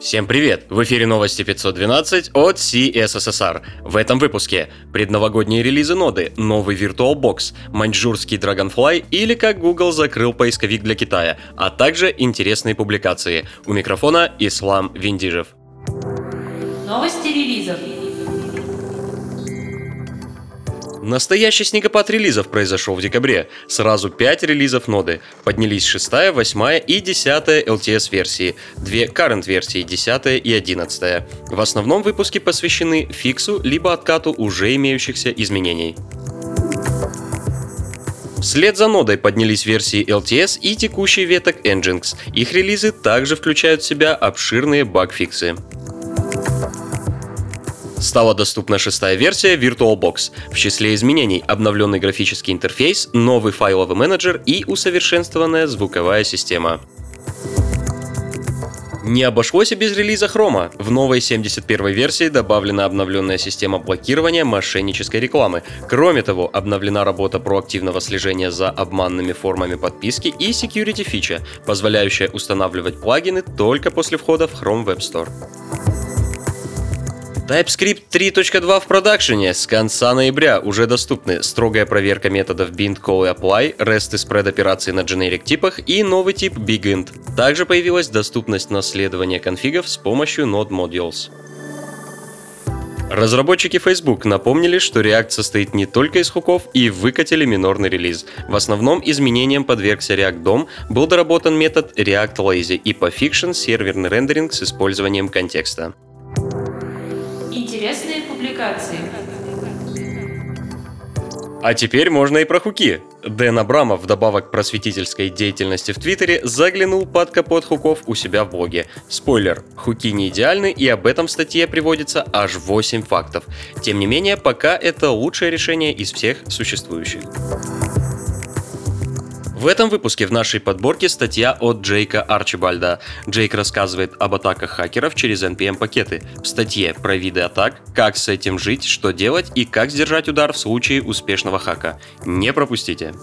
Всем привет! В эфире новости 512 от CSSR. В этом выпуске предновогодние релизы ноды, новый VirtualBox, маньчжурский Dragonfly или как Google закрыл поисковик для Китая, а также интересные публикации. У микрофона Ислам Виндижев. Новости релизов. Настоящий снегопад релизов произошел в декабре. Сразу 5 релизов ноды. Поднялись 6, 8 и 10 LTS версии, две current версии 10 и 11. В основном выпуски посвящены фиксу либо откату уже имеющихся изменений. Вслед за нодой поднялись версии LTS и текущие веток Nginx. Их релизы также включают в себя обширные баг-фиксы. Стала доступна шестая версия VirtualBox. В числе изменений обновленный графический интерфейс, новый файловый менеджер и усовершенствованная звуковая система. Не обошлось и без релиза Хрома. В новой 71 версии добавлена обновленная система блокирования мошеннической рекламы. Кроме того, обновлена работа проактивного слежения за обманными формами подписки и security фича, позволяющая устанавливать плагины только после входа в Chrome Web Store. TypeScript 3.2 в продакшене. С конца ноября уже доступны строгая проверка методов bind, call и apply, REST и spread операций на generic типах и новый тип BigInt. Также появилась доступность наследования конфигов с помощью Node Modules. Разработчики Facebook напомнили, что React состоит не только из хуков и выкатили минорный релиз. В основном изменением подвергся React DOM, был доработан метод React Lazy и по Fiction серверный рендеринг с использованием контекста. Интересные публикации. А теперь можно и про хуки. Дэн Абрамов, вдобавок к просветительской деятельности в Твиттере, заглянул под капот хуков у себя в блоге. Спойлер, хуки не идеальны, и об этом в статье приводится аж 8 фактов. Тем не менее, пока это лучшее решение из всех существующих. В этом выпуске в нашей подборке статья от Джейка Арчибальда. Джейк рассказывает об атаках хакеров через NPM-пакеты. В статье про виды атак, как с этим жить, что делать и как сдержать удар в случае успешного хака. Не пропустите!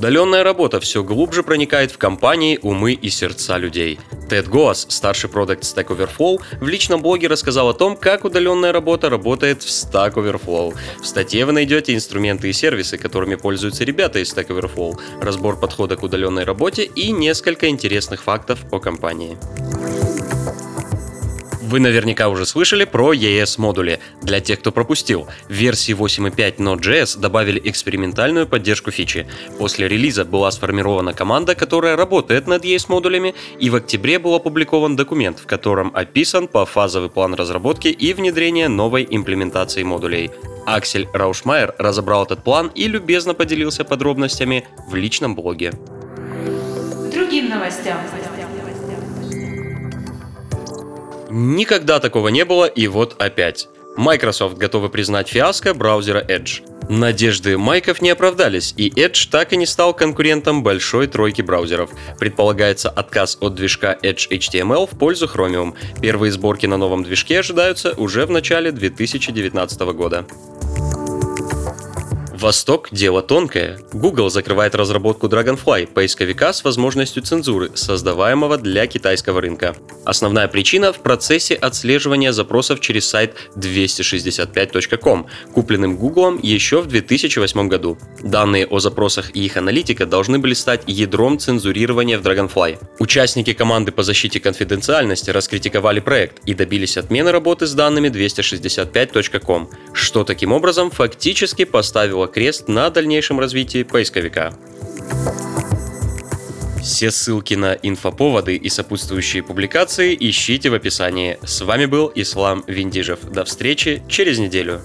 Удаленная работа все глубже проникает в компании, умы и сердца людей. Тед Гоас, старший продукт Stack Overflow, в личном блоге рассказал о том, как удаленная работа работает в Stack Overflow. В статье вы найдете инструменты и сервисы, которыми пользуются ребята из Stack Overflow, разбор подхода к удаленной работе и несколько интересных фактов о компании. Вы наверняка уже слышали про ES-модули. Для тех, кто пропустил, в версии 8.5 Node.js добавили экспериментальную поддержку фичи. После релиза была сформирована команда, которая работает над ES-модулями, и в октябре был опубликован документ, в котором описан пофазовый план разработки и внедрения новой имплементации модулей. Аксель Раушмайер разобрал этот план и любезно поделился подробностями в личном блоге. Другим новостям. Никогда такого не было, и вот опять. Microsoft готовы признать фиаско браузера Edge. Надежды майков не оправдались, и Edge так и не стал конкурентом большой тройки браузеров. Предполагается отказ от движка Edge HTML в пользу Chromium. Первые сборки на новом движке ожидаются уже в начале 2019 года. Восток – дело тонкое. Google закрывает разработку Dragonfly, поисковика с возможностью цензуры, создаваемого для китайского рынка. Основная причина в процессе отслеживания запросов через сайт 265.com, купленным Google еще в 2008 году. Данные о запросах и их аналитика должны были стать ядром цензурирования в Dragonfly. Участники команды по защите конфиденциальности раскритиковали проект и добились отмены работы с данными 265.com, что таким образом фактически поставило крест на дальнейшем развитии поисковика. Все ссылки на инфоповоды и сопутствующие публикации ищите в описании. С вами был Ислам Виндижев. До встречи через неделю.